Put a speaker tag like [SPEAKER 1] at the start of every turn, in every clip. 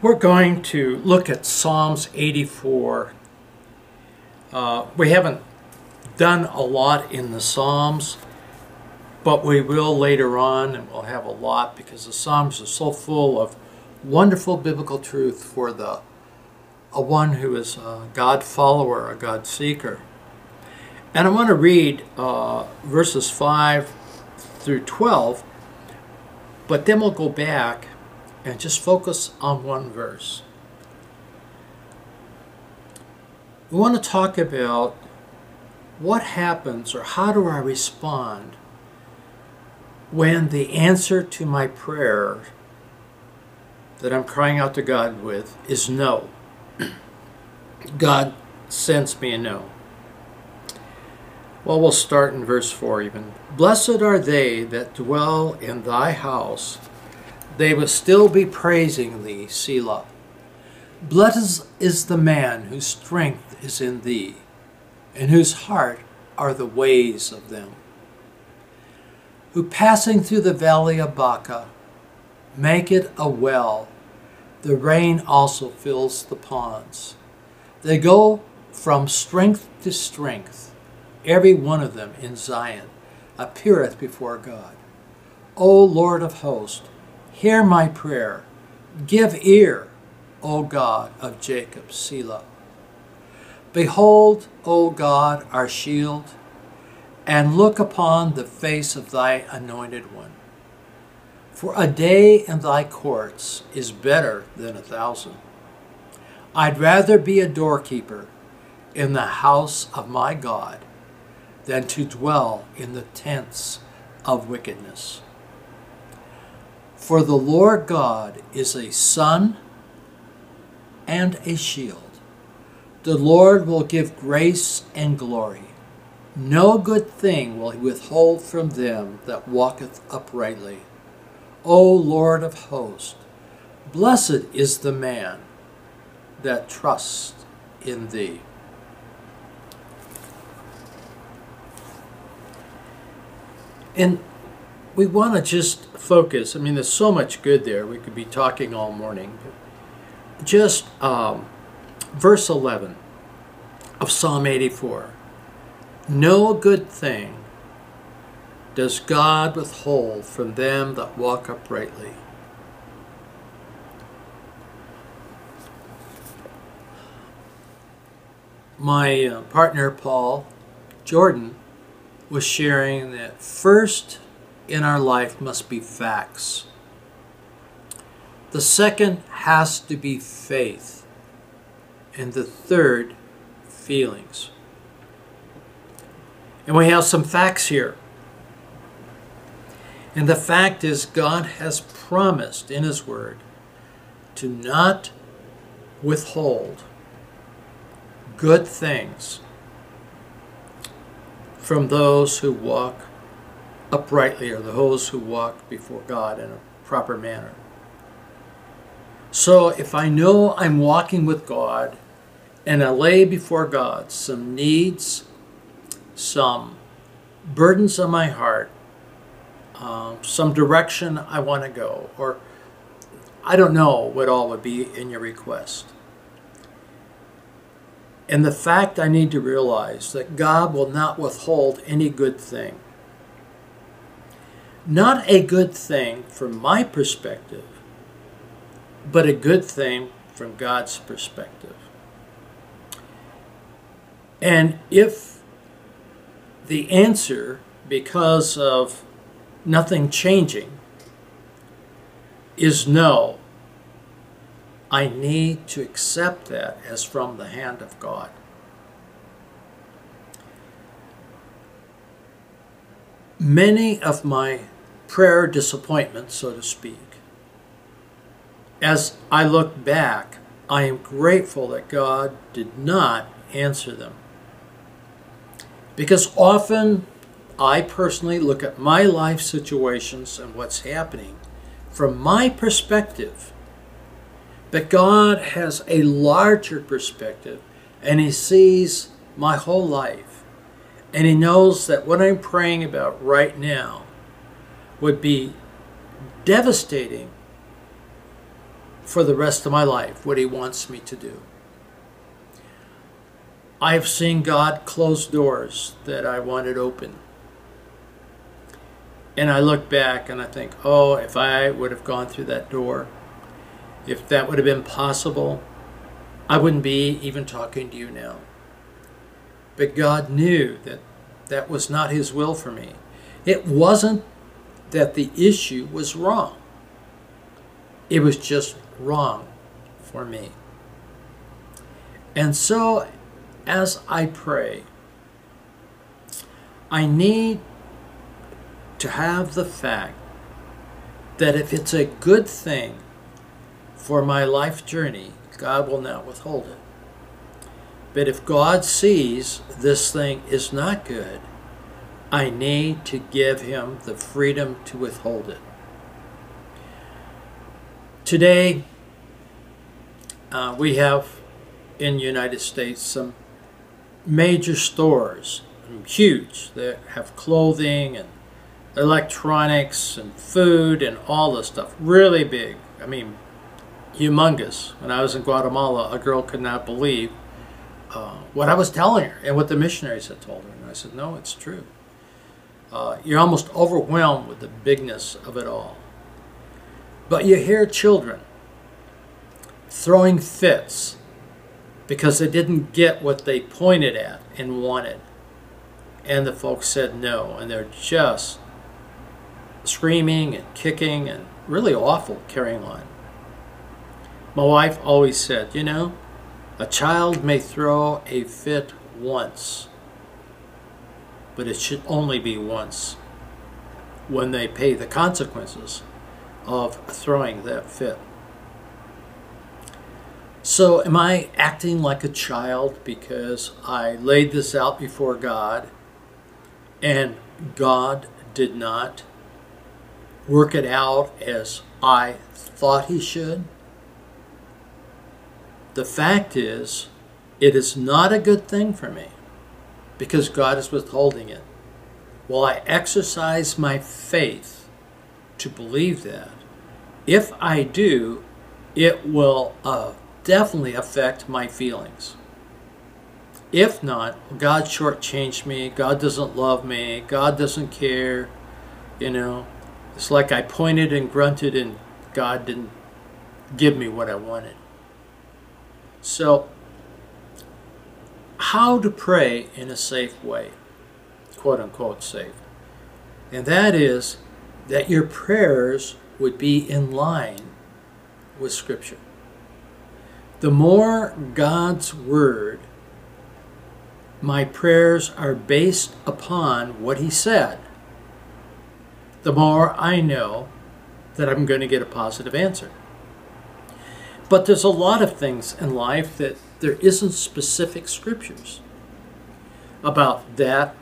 [SPEAKER 1] We're going to look at Psalms 84. Uh, we haven't done a lot in the Psalms, but we will later on, and we'll have a lot because the Psalms are so full of wonderful biblical truth for the a one who is a God follower, a God seeker. And I want to read uh, verses 5 through 12, but then we'll go back and just focus on one verse. We want to talk about what happens or how do I respond when the answer to my prayer that I'm crying out to God with is no. God sends me a no. Well, we'll start in verse 4 even. Blessed are they that dwell in thy house, they will still be praising thee, Selah. Blessed is the man whose strength is in thee, and whose heart are the ways of them. Who passing through the valley of Baca, make it a well, the rain also fills the ponds. They go from strength to strength, every one of them in Zion appeareth before God. O Lord of hosts, hear my prayer. Give ear, O God of Jacob, Selah. Behold, O God, our shield, and look upon the face of thy anointed one. For a day in thy courts is better than a thousand. I'd rather be a doorkeeper in the house of my God than to dwell in the tents of wickedness. For the Lord God is a sun and a shield. The Lord will give grace and glory. No good thing will he withhold from them that walketh uprightly. O Lord of hosts, blessed is the man that trusts in thee. And we want to just focus. I mean, there's so much good there. We could be talking all morning. Just um, verse 11 of Psalm 84. No good thing does God withhold from them that walk uprightly. My uh, partner, Paul Jordan, was sharing that first in our life must be facts. The second has to be faith. And the third, feelings. And we have some facts here. And the fact is, God has promised in His Word to not withhold good things from those who walk uprightly or those who walk before God in a proper manner. So if I know I'm walking with God and I lay before God some needs, some burdens on my heart, um, some direction I want to go, or I don't know what all would be in your request. And the fact I need to realize that God will not withhold any good thing. Not a good thing from my perspective, but a good thing from God's perspective. And if the answer, because of nothing changing, is no, I need to accept that as from the hand of God. Many of my prayer disappointment, so to speak, as I look back, I am grateful that God did not answer them. Because often I personally look at my life situations and what's happening from my perspective. But God has a larger perspective and He sees my whole life. And He knows that what I'm praying about right now would be devastating for the rest of my life what He wants me to do. I have seen God close doors that I wanted open. And I look back and I think, oh, if I would have gone through that door, if that would have been possible, I wouldn't be even talking to you now. But God knew that that was not His will for me. It wasn't that the issue was wrong, it was just wrong for me. And so, as I pray, I need to have the fact that if it's a good thing for my life journey, God will not withhold it. But if God sees this thing is not good, I need to give him the freedom to withhold it. Today, uh, we have in the United States some major stores, huge, that have clothing and electronics and food and all this stuff. Really big. I mean, humongous. When I was in Guatemala, a girl could not believe uh, what I was telling her and what the missionaries had told her. And I said, no, it's true. Uh, you're almost overwhelmed with the bigness of it all. But you hear children throwing fits because they didn't get what they pointed at and wanted. And the folks said no, and they're just screaming and kicking and really awful carrying on. My wife always said, you know, a child may throw a fit once, but it should only be once when they pay the consequences of throwing that fit. So, am I acting like a child because I laid this out before God and God did not work it out as I thought He should? The fact is, it is not a good thing for me because God is withholding it. Will I exercise my faith to believe that? If I do, it will uh, definitely affect my feelings. If not, God shortchanged me, God doesn't love me, God doesn't care, you know. It's like I pointed and grunted and God didn't give me what I wanted. So, how to pray in a safe way, quote unquote safe. And that is that your prayers would be in line with Scripture. The more God's Word my prayers are based upon what He said, the more I know that I'm going to get a positive answer. But there's a lot of things in life that there isn't specific scriptures about that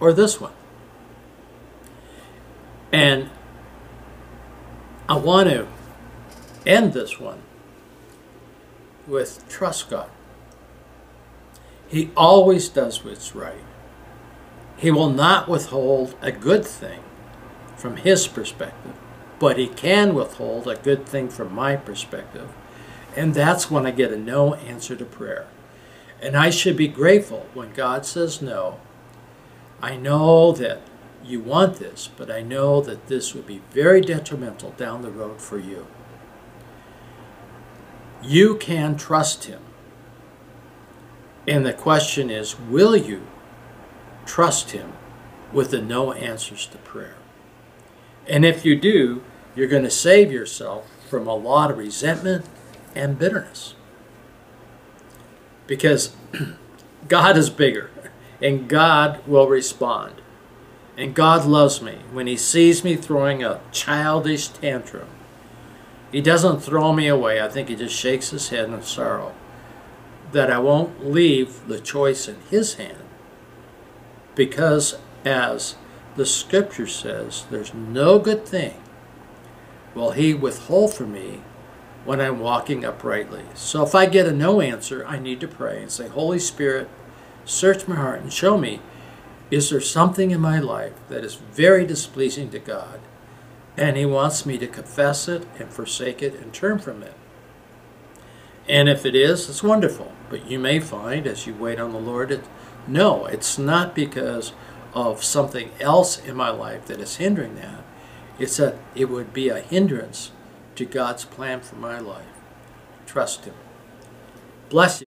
[SPEAKER 1] or this one. And I want to end this one with trust God. He always does what's right. He will not withhold a good thing from his perspective, but he can withhold a good thing from my perspective and that's when I get a no answer to prayer. And I should be grateful when God says no. I know that you want this, but I know that this would be very detrimental down the road for you. You can trust Him. And the question is will you trust Him with the no answers to prayer? And if you do, you're going to save yourself from a lot of resentment and bitterness. Because God is bigger and God will respond. And God loves me when He sees me throwing a childish tantrum. He doesn't throw me away. I think He just shakes His head in sorrow that I won't leave the choice in His hand. Because, as the Scripture says, there's no good thing will He withhold from me when I'm walking uprightly. So if I get a no answer, I need to pray and say, Holy Spirit, search my heart and show me is there something in my life that is very displeasing to God and He wants me to confess it and forsake it and turn from it? And if it is, it's wonderful. But you may find as you wait on the Lord, it, no, it's not because of something else in my life that is hindering that. It's that it would be a hindrance to God's plan for my life. Trust Him. Bless you.